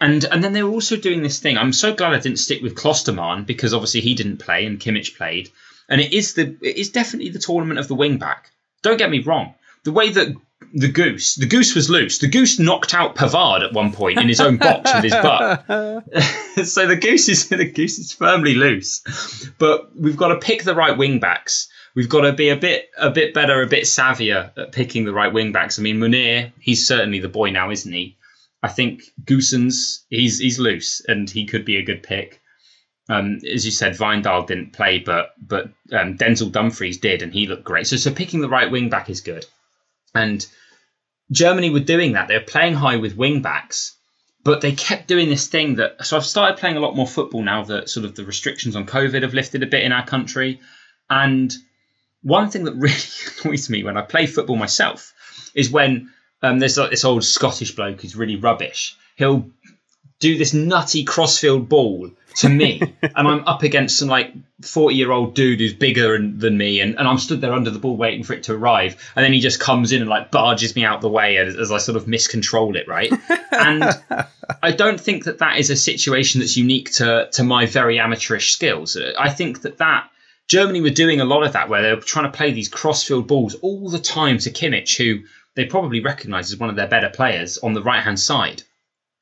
And and then they were also doing this thing. I'm so glad I didn't stick with Klostermann because obviously he didn't play and Kimmich played. And it is the it is definitely the tournament of the wing back. Don't get me wrong. The way that the goose. The goose was loose. The goose knocked out Pavard at one point in his own box with his butt. so the goose is the goose is firmly loose. But we've got to pick the right wing backs. We've got to be a bit a bit better, a bit savvier at picking the right wing backs. I mean, Meunier, he's certainly the boy now, isn't he? I think Gosens, he's he's loose and he could be a good pick. Um, as you said, Wijndal didn't play, but but um, Denzel Dumfries did, and he looked great. So so picking the right wing back is good. And Germany were doing that. They were playing high with wing backs, but they kept doing this thing that. So I've started playing a lot more football now that sort of the restrictions on COVID have lifted a bit in our country. And one thing that really annoys me when I play football myself is when um, there's like this old Scottish bloke who's really rubbish. He'll do this nutty crossfield ball to me, and I'm up against some like 40 year old dude who's bigger than me, and, and I'm stood there under the ball waiting for it to arrive, and then he just comes in and like barges me out the way as, as I sort of miscontrol it, right? and I don't think that that is a situation that's unique to to my very amateurish skills. I think that that Germany were doing a lot of that, where they were trying to play these crossfield balls all the time to Kimmich, who they probably recognise as one of their better players on the right hand side.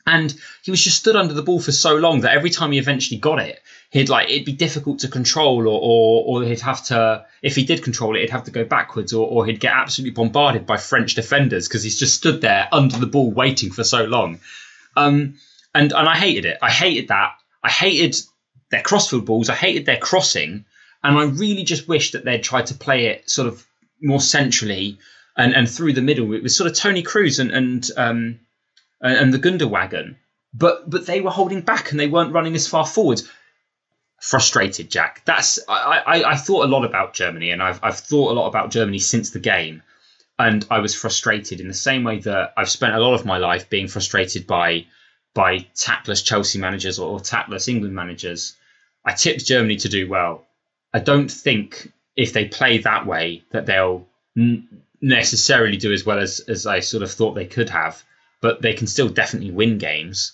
And he was just stood under the ball for so long that every time he eventually got it, he'd like it'd be difficult to control, or or, or he'd have to if he did control it, he'd have to go backwards, or, or he'd get absolutely bombarded by French defenders because he's just stood there under the ball waiting for so long. Um, and and I hated it. I hated that. I hated their crossfield balls. I hated their crossing, and I really just wish that they'd tried to play it sort of more centrally and and through the middle. It was sort of Toni Kroos and and um, Uh, and the Gundogan, but but they were holding back and they weren't running as far forwards. Frustrated, Jack. That's I, I, I thought a lot about Germany, and I've I've thought a lot about Germany since the game, and I was frustrated in the same way that I've spent a lot of my life being frustrated by by tactless Chelsea managers or, or tactless England managers. I tipped Germany to do well. I don't think if they play that way that they'll necessarily do as well as, as I sort of thought they could have but they can still definitely win games.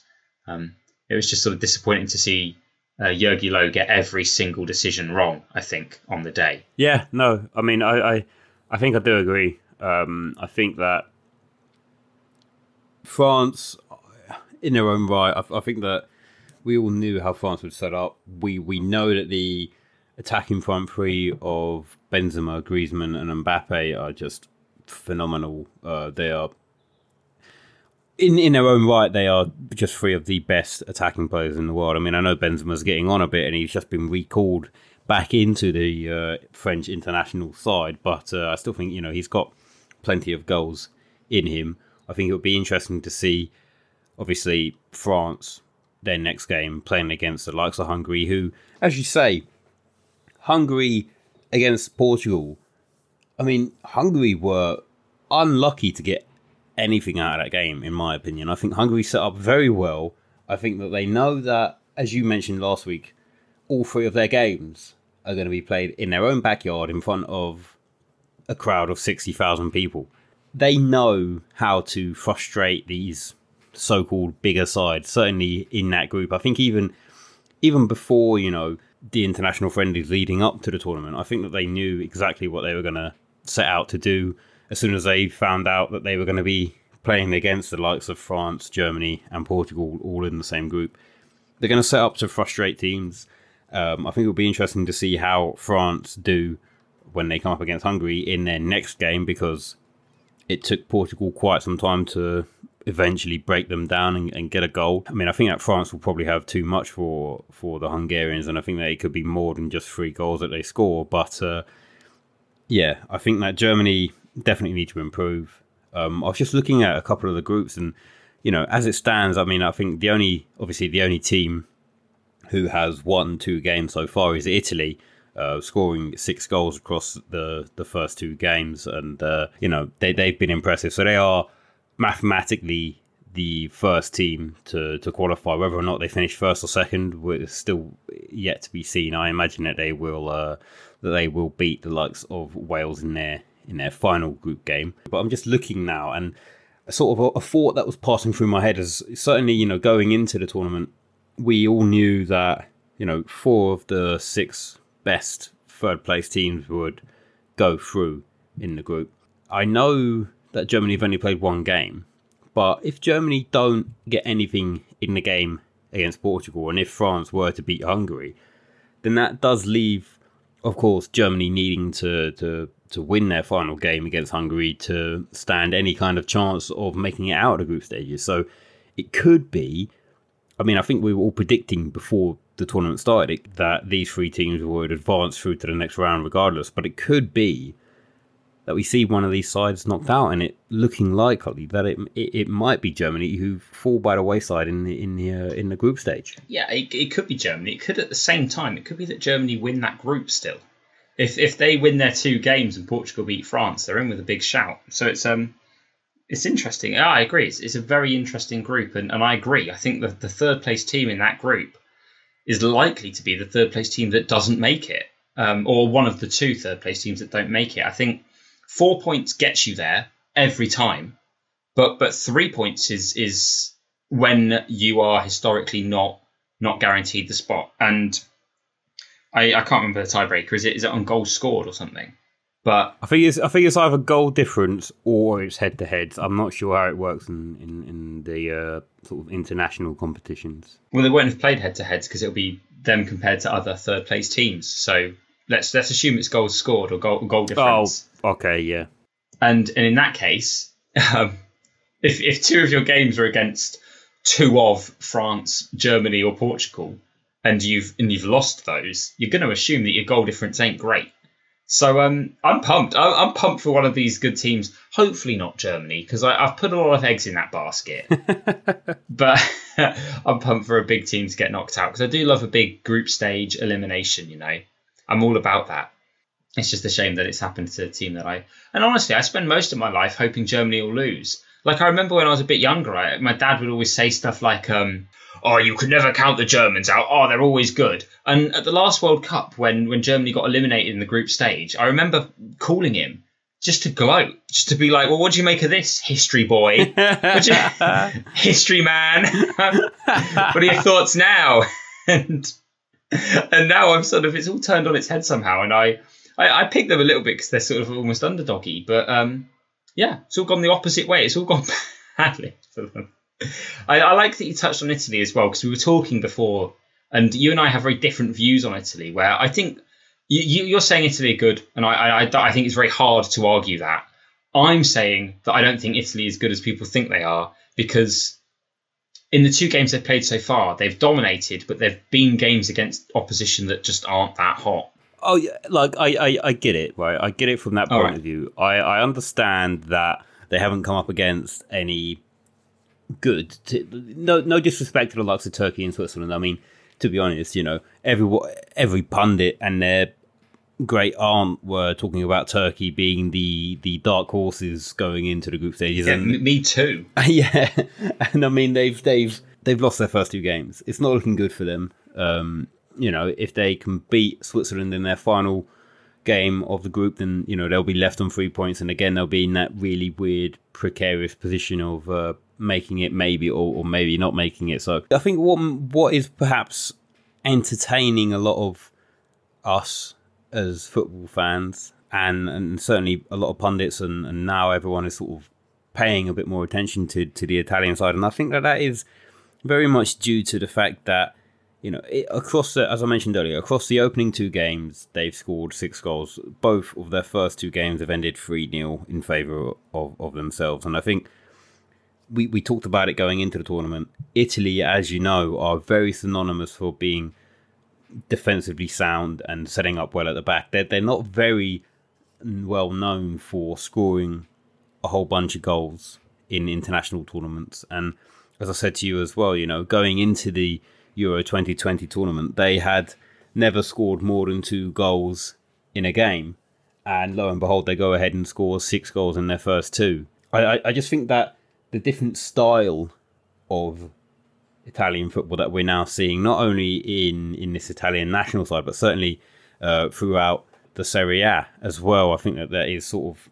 Um, it was just sort of disappointing to see uh, Jogi Löw get every single decision wrong. I think on the day. Yeah, no, I mean, I, I, I think I do agree. Um, I think that France, in their own right, I, I think that we all knew how France would set up. We we know that the attacking front three of Benzema, Griezmann, and Mbappe are just phenomenal. Uh, they are in in their own right, they are just three of the best attacking players in the world. I mean, I know Benzema's getting on a bit, and he's just been recalled back into the uh, French international side. But uh, I still think you know he's got plenty of goals in him. I think it would be interesting to see, obviously, France their next game playing against the likes of Hungary, who, as you say, Hungary against Portugal. I mean, Hungary were unlucky to get anything out of that game, in my opinion. I think Hungary set up very well. I think that they know that, as you mentioned last week, all three of their games are going to be played in their own backyard in front of a crowd of 60,000 people. They know how to frustrate these so called bigger sides, certainly in that group. I think even even before, you know, the international friendlies leading up to the tournament, I think that they knew exactly what they were going to set out to do as soon as they found out that they were going to be playing against the likes of France, Germany, and Portugal all in the same group, they're going to set up to frustrate teams. Um, I think it'll be interesting to see how France do when they come up against Hungary in their next game because it took Portugal quite some time to eventually break them down and, and, get a goal. I mean, I think that France will probably have too much for for the Hungarians, and I think that it could be more than just three goals that they score. But uh, yeah, I think that Germany definitely need to improve. Um, I was just looking at a couple of the groups, and you know, as it stands, I mean, I think the only, obviously, the only team who has won two games so far is Italy, uh, scoring six goals across the the first two games, and uh, you know, they they've been impressive. So they are mathematically the first team to, to qualify. Whether or not they finish first or second, is still yet to be seen. I imagine that they will uh, that they will beat the likes of Wales in their in their final group game. But I'm just looking now, and a sort of a, thought that was passing through my head is certainly, you know, going into the tournament, we all knew that you know four of the six best third place teams would go through in the group. I know that Germany have only played one game. But if Germany don't get anything in the game against Portugal, and if France were to beat Hungary, then that does leave, of course, Germany needing to to to win their final game against Hungary to stand any kind of chance of making it out of the group stages. So it could be. I mean, I think we were all predicting before the tournament started that these three teams would advance through to the next round regardless. But it could be that we see one of these sides knocked out, and it looking likely that it it, it might be Germany who fall by the wayside in the in the uh, in the group stage. Yeah, it, it could be Germany. It could at the same time. It could be that Germany win that group still. If if they win their two games and Portugal beat France, they're in with a big shout. So it's um it's interesting. Yeah, I agree. It's, it's a very interesting group, and, and I agree. I think that the third place team in that group is likely to be the third place team that doesn't make it, um, or one of the two third place teams that don't make it. I think four points gets you there every time, but but three points is is when you are historically not not guaranteed the spot. And I, I can't remember the tiebreaker. Is it is it on goals scored or something? But I think it's I think it's either goal difference or it's head to heads. I'm not sure how it works in in, in the uh, sort of international competitions. Well, they won't have played head to heads because it'll be them compared to other third place teams. So let's let's assume it's goals scored or goal goal difference. Oh, okay, yeah. And and in that case, um, if if two of your games are against two of France, Germany, or Portugal, and you've and you've lost those, you're going to assume that your goal difference ain't great. So um, I'm pumped. I'm pumped for one of these good teams. Hopefully not Germany, because I've put a lot of eggs in that basket. but I'm pumped for a big team to get knocked out because I do love a big group stage elimination. You know, I'm all about that. It's just a shame that it's happened to a team that I. And honestly, I spend most of my life hoping Germany will lose. Like I remember when I was a bit younger, I, my dad would always say stuff like, um, "Oh, you could never count the Germans out. Oh, they're always good." And at the last World Cup, when when Germany got eliminated in the group stage, I remember calling him just to gloat, just to be like, "Well, what do you make of this, history boy? you, history man? what are your thoughts now?" and and now I'm sort of it's all turned on its head somehow, and I I, I pick them a little bit because they're sort of almost underdoggy, but um, yeah, it's all gone the opposite way. It's all gone badly for them. I, I like that you touched on Italy as well because we were talking before, and you and I have very different views on Italy. Where I think you, you, are saying Italy are good, and I, I, I think it's very hard to argue that. I'm saying that I don't think Italy is good as people think they are because in the two games they've played so far, they've dominated, but they've been games against opposition that just aren't that hot. Oh, yeah, like I, I, I get it, right? I get it from that point right. of view. I, I understand that they haven't come up against any good. T- no, no disrespect to the likes of Turkey and Switzerland. I mean, to be honest, you know, every every pundit and their great aunt were talking about Turkey being the the dark horses going into the group stages. Yeah, and, me too. yeah, and I mean they've they've they've lost their first two games. It's not looking good for them. Um, you know, if they can beat Switzerland in their final game of the group, then you know they'll be left on three points, and again they'll be in that really weird, precarious position of uh, making it maybe or, or maybe not making it. So I think what what is perhaps entertaining a lot of us as football fans, and and certainly a lot of pundits, and, and now everyone is sort of paying a bit more attention to to the Italian side, and I think that that is very much due to the fact that you know, it, across the, as I mentioned earlier, across the opening two games, they've scored six goals. Both of their first two games have ended 3 0 in favour of, of themselves. And I think we, we talked about it going into the tournament. Italy, as you know, are very synonymous for being defensively sound and setting up well at the back. They're, they're not very well known for scoring a whole bunch of goals in international tournaments. And as I said to you as well, you know, going into the Euro 2020 tournament, they had never scored more than two goals in a game. And lo and behold, they go ahead and score six goals in their first two. I, I, I just think that the different style of Italian football that we're now seeing, not only in, in this Italian national side, but certainly uh, throughout the Serie A as well. I think that there is sort of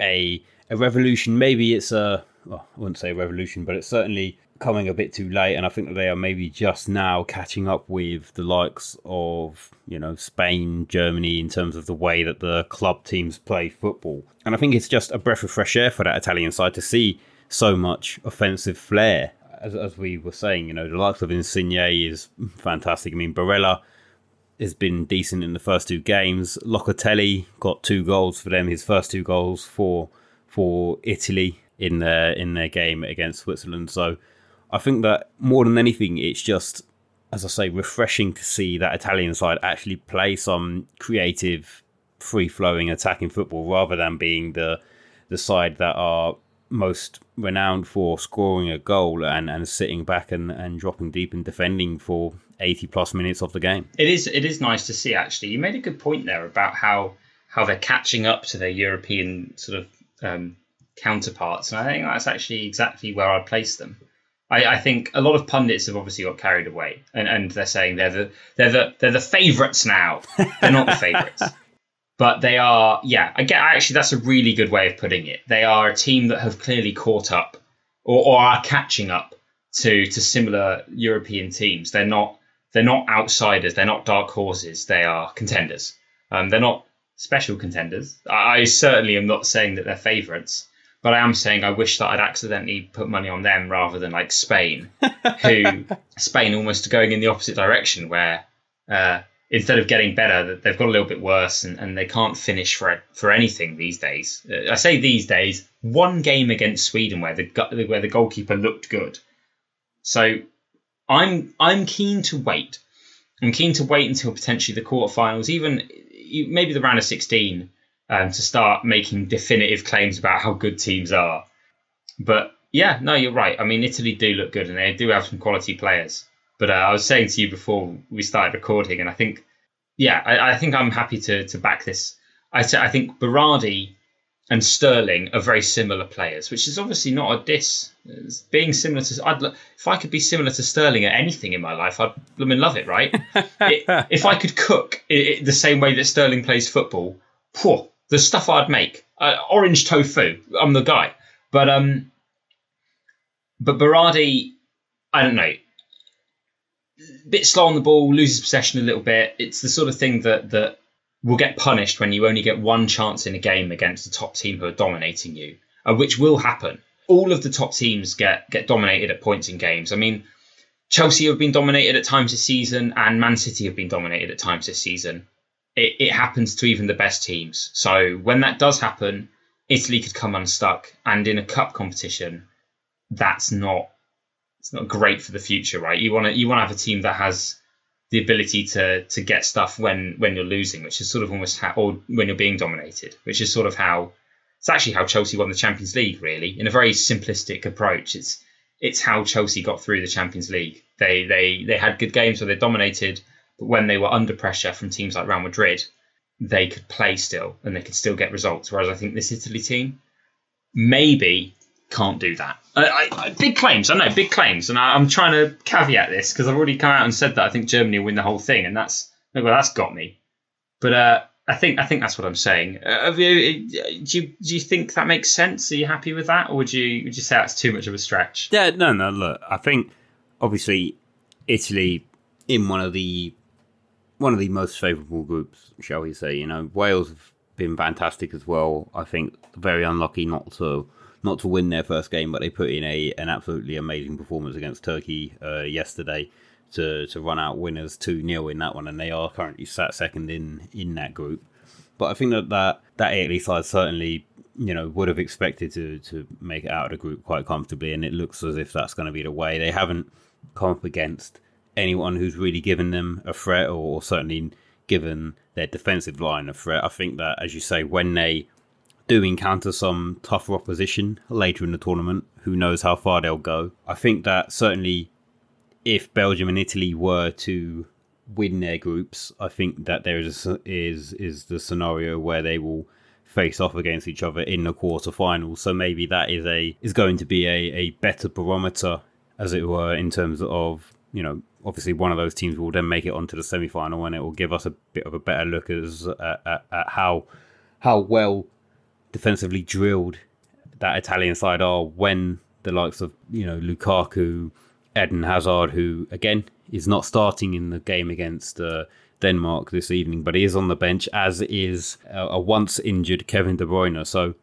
a a revolution. Maybe it's a well, I wouldn't say a revolution, but it's certainly coming a bit too late, and I think that they are maybe just now catching up with the likes of you know Spain, Germany in terms of the way that the club teams play football. And I think it's just a breath of fresh air for that Italian side to see so much offensive flair. As, as we were saying, you know, the likes of Insigne is fantastic. I mean, Barella has been decent in the first two games. Locatelli got two goals for them, his first two goals for for Italy in their in their game against Switzerland. So I think that more than anything, it's just as I say, refreshing to see that Italian side actually play some creative, free flowing attacking football rather than being the the side that are most renowned for scoring a goal and, and sitting back and, and dropping deep and defending for 80 plus minutes of the game. It is it is nice to see actually. You made a good point there about how how they're catching up to their European sort of um, counterparts, and I think that's actually exactly where I place them. I, I, think a lot of pundits have obviously got carried away, and, and they're saying they're the they're the they're the favourites now. They're not the favourites, but they are. Yeah, I get. Actually, that's a really good way of putting it. They are a team that have clearly caught up, or, or are catching up to to similar European teams. They're not they're not outsiders. They're not dark horses. They are contenders. Um, they're not special contenders. I, I certainly am not saying that they're favourites. But I am saying I wish that I'd accidentally put money on them rather than like Spain, who Spain almost going in the opposite direction, where uh, instead of getting better, they've got a little bit worse and, and they can't finish for for anything these days. Uh, I say these days, one game against Sweden where the where the goalkeeper looked good. So I'm I'm keen to wait. I'm keen to wait until potentially the quarterfinals, even maybe the round of 16 um, to start making definitive claims about how good teams are. But yeah, no, you're right. I mean, Italy do look good and they do have some quality players. But uh, I was saying to you before we started recording, and I think, yeah, I, I think I'm happy to to back this. I, I think Berardi and Sterling are very similar players, which is obviously not a diss. It's being similar to, I'd, if I could be similar to Sterling at anything in my life, I'd love it, right? it, if I could cook it, it, the same way that Sterling plays football, whew, the stuff I'd make. Uh, orange tofu. I'm the guy. But um, but Berardi, I don't know. Bit slow on the ball, loses possession a little bit. It's the sort of thing that that will get punished when you only get one chance in a game against the top team who are dominating you, uh, which will happen. All of the top teams get get dominated at points in games. I mean, Chelsea have been dominated at times this season, and Man City have been dominated at times this season it, it happens to even the best teams. So when that does happen, Italy could come unstuck, and in a cup competition, that's not it's not great for the future, right? You want to you want to have a team that has the ability to to get stuff when when you're losing, which is sort of almost how, or when you're being dominated, which is sort of how it's actually how Chelsea won the Champions League, really, in a very simplistic approach. It's it's how Chelsea got through the Champions League. They they they had good games where they dominated, but when they were under pressure from teams like Real Madrid, they could play still and they could still get results. Whereas I think this Italy team maybe can't do that. I, I, big claims, I know, big claims, and I, am trying to caveat this because I've already come out and said that I think Germany will win the whole thing, and that's well, that's got me. But uh, I think I think that's what I'm saying. Uh, you, do you do you think that makes sense? Are you happy with that, or would you would you say that's too much of a stretch? Yeah, no, no. Look, I think obviously Italy in one of the one of the most favourable groups, shall we say? You know, Wales have been fantastic as well. I think very unlucky not to not to win their first game, but they put in a an absolutely amazing performance against Turkey uh, yesterday to to run out winners two 0 in that one, and they are currently sat second in in that group. But I think that that that Italy side certainly you know would have expected to to make it out of the group quite comfortably, and it looks as if that's going to be the way. They haven't come up against anyone who's really given them a threat, or certainly given their defensive line a threat. I think that, as you say, when they do encounter some tougher opposition later in the tournament, who knows how far they'll go. I think that certainly if Belgium and Italy were to win their groups, I think that there is a, is is the scenario where they will face off against each other in the quarterfinals. So maybe that is a is going to be a, a better barometer, as it were, in terms of you know obviously one of those teams will then make it onto the semi final, and it will give us a bit of a better look as at, at, at how how well defensively drilled that Italian side are when the likes of you know Lukaku, Eden Hazard, who again is not starting in the game against uh, Denmark this evening, but he is on the bench, as is a, a once injured Kevin De Bruyne. So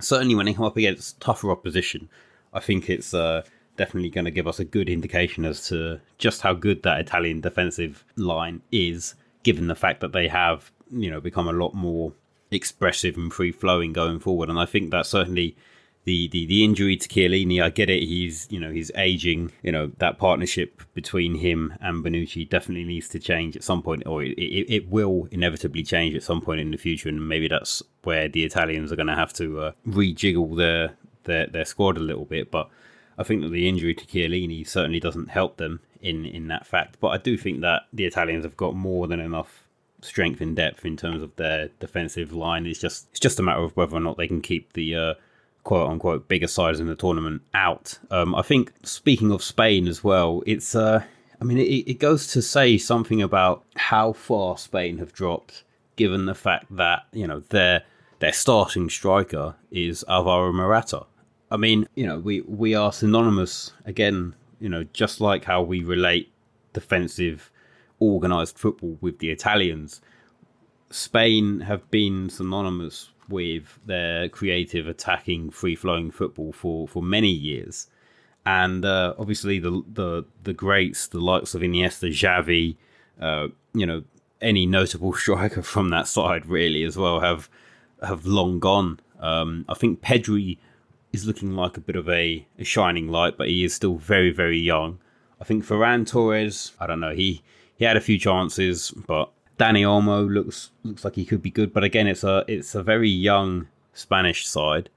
certainly when they come up against tougher opposition, I think it's uh, definitely going to give us a good indication as to just how good that Italian defensive line is, given the fact that they have you know become a lot more expressive and free flowing going forward. And I think that certainly the, the the injury to Chiellini, I get it. He's you know he's aging. You know that partnership between him and Bonucci definitely needs to change at some point, or it, it, it will inevitably change at some point in the future. And maybe that's where the Italians are going to have to uh, rejiggle their, their their squad a little bit. But I think that the injury to Chiellini certainly doesn't help them in in that fact. But I do think that the Italians have got more than enough strength and depth in terms of their defensive line. It's just it's just a matter of whether or not they can keep the uh, quote unquote bigger sides in the tournament out. Um, I think speaking of Spain as well, it's uh, I mean it, it goes to say something about how far Spain have dropped, given the fact that you know their their starting striker is Alvaro Morata. I mean, you know, we we are synonymous again. You know, just like how we relate defensive, organized football with the Italians. Spain have been synonymous with their creative, attacking, free flowing football for, for many years. And uh, obviously, the, the the greats, the likes of Iniesta, Xavi, uh, you know, any notable striker from that side, really, as well, have have long gone. Um, I think Pedri is looking like a bit of a, a, shining light, but he is still very, very young. I think Ferran Torres, I don't know, he he had a few chances, but Dani Olmo looks looks like he could be good, but again, it's a it's a very young Spanish side,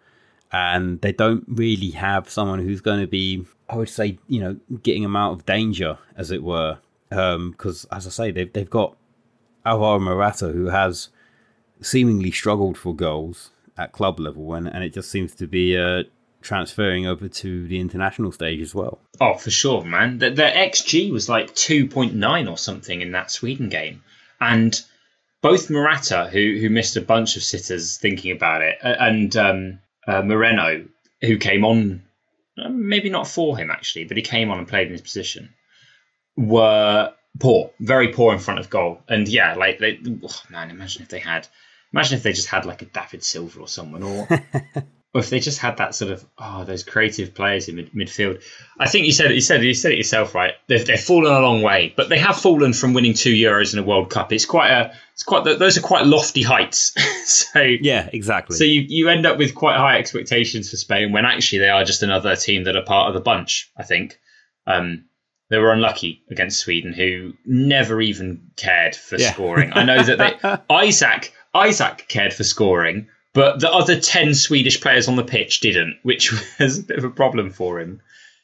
and they don't really have someone who's going to be, I would say, you know, getting them out of danger, as it were. Because um, as I say, they've they've got Alvaro Morata, who has seemingly struggled for goals at club level, and, and it just seems to be uh, transferring over to the international stage as well. Oh, for sure, man. The, the XG was like 2.9 or something in that Sweden game. And both Morata, who who missed a bunch of sitters thinking about it, and um, uh, Moreno, who came on, uh, maybe not for him actually, but he came on and played in his position, were poor, very poor in front of goal. And yeah, like they, oh man, imagine if they had, imagine if they just had like a David Silva or someone, or or if they just had that sort of oh those creative players in mid- midfield. I think you said it, you said you said it yourself, right? They've, they've fallen a long way, but they have fallen from winning two Euros and a World Cup. It's quite a it's quite those are quite lofty heights. so yeah, exactly. So you you end up with quite high expectations for Spain when actually they are just another team that are part of the bunch. I think. Um, they were unlucky against Sweden, who never even cared for yeah. scoring. I know that they Isaac Isak cared for scoring, but the other 10 Swedish players on the pitch didn't, which was a bit of a problem for him.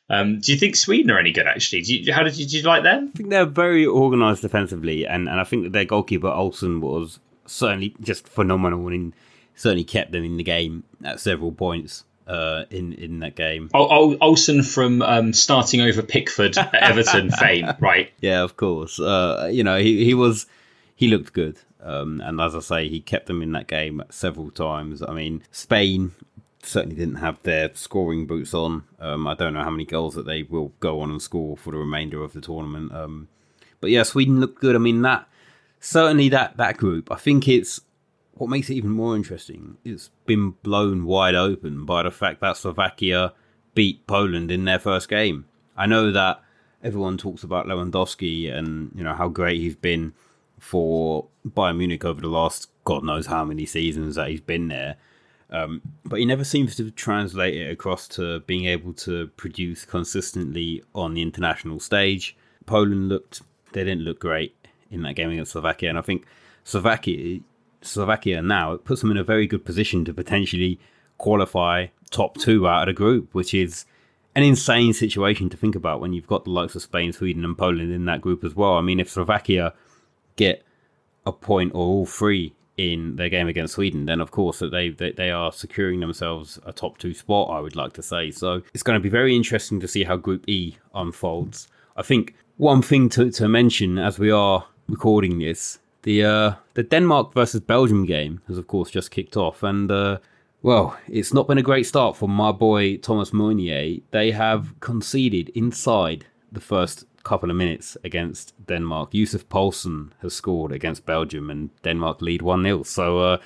Um, do you think Sweden are any good, actually? You, how did you, did you like them? I think they're very organised defensively, and, and I think that their goalkeeper, Olsen, was certainly just phenomenal and certainly kept them in the game at several points. Uh, in in that game. Oh, Olsen from um, starting over Pickford at Everton fame, right? Yeah, of course. Uh, you know, he he was he looked good. Um, and as I say, he kept them in that game several times. I mean, Spain certainly didn't have their scoring boots on. Um, I don't know how many goals that they will go on and score for the remainder of the tournament. Um, but yeah, Sweden looked good. I mean, that certainly that that group. I think it's what makes it even more interesting. It's been blown wide open by the fact that Slovakia beat Poland in their first game. I know that everyone talks about Lewandowski and you know how great he's been for Bayern Munich over the last God knows how many seasons that he's been there. Um, but he never seems to translate it across to being able to produce consistently on the international stage. Poland looked, they didn't look great in that game against Slovakia. And I think Slovakia, Slovakia now, it puts them in a very good position to potentially qualify top two out of the group, which is an insane situation to think about when you've got the likes of Spain, Sweden, and Poland in that group as well. I mean, if Slovakia get a point or all three in their game against Sweden, then of course that they, they they are securing themselves a top two spot. I would like to say so. It's going to be very interesting to see how Group E unfolds. I think one thing to, to mention as we are recording this, the uh, the Denmark versus Belgium game has of course just kicked off, and uh, Well, it's not been a great start for my boy Thomas Meunier. They have conceded inside the first couple of minutes against Denmark. Yusuf Poulsen has scored against Belgium and Denmark lead 1 0. So uh,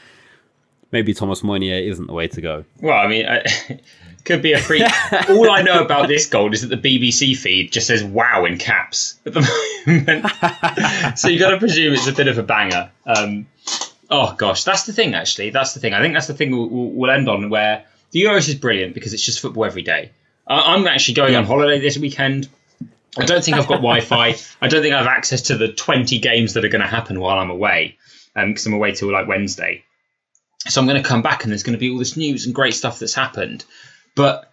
maybe Thomas Meunier isn't the way to go. Well, I mean, I, could be a freak. All I know about this goal is that the BBC feed just says "wow" in caps at the moment. so you've got to presume it's a bit of a banger. Um, oh gosh, that's the thing. Actually, that's the thing. I think that's the thing we'll, we'll end on where the Euros is brilliant because it's just football every day. I'm actually going on holiday this weekend. I don't think I've got Wi-Fi. I don't think I have access to the 20 games that are going to happen while I'm away, because um, I'm away till like Wednesday. So I'm going to come back and there's going to be all this news and great stuff that's happened. But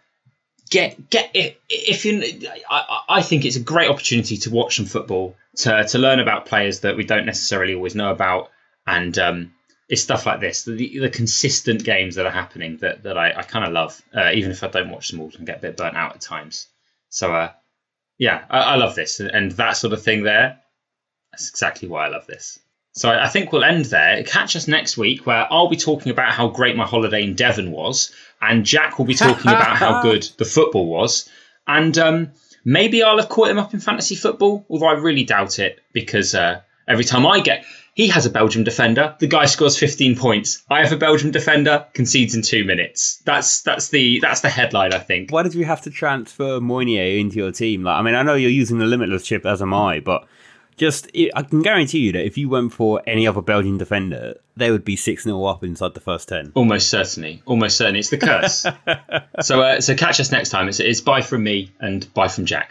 get get if, if you, I, I think it's a great opportunity to watch some football, to to learn about players that we don't necessarily always know about, and um, it's stuff like this, the, the consistent games that are happening that that I, I kind of love, uh, even if I don't watch them all and get a bit burnt out at times. So uh, yeah, I, I love this and that sort of thing. There, that's exactly why I love this. So I think we'll end there. Catch us next week where I'll be talking about how great my holiday in Devon was, and Jack will be talking about how good the football was. And um, maybe I'll have caught him up in fantasy football, although I really doubt it because uh, every time I get. He has a Belgium defender. The guy scores 15 points. I have a Belgium defender, concedes in two minutes. That's that's the that's the headline, I think. Why did you have to transfer Meunier into your team? Like, I mean, I know you're using the limitless chip, as am I, but just I can guarantee you that if you went for any other Belgian defender, they would be six 0 up inside the first ten. Almost certainly, almost certainly, it's the curse. so, uh, so catch us next time. It's, it's bye from me and bye from Jack.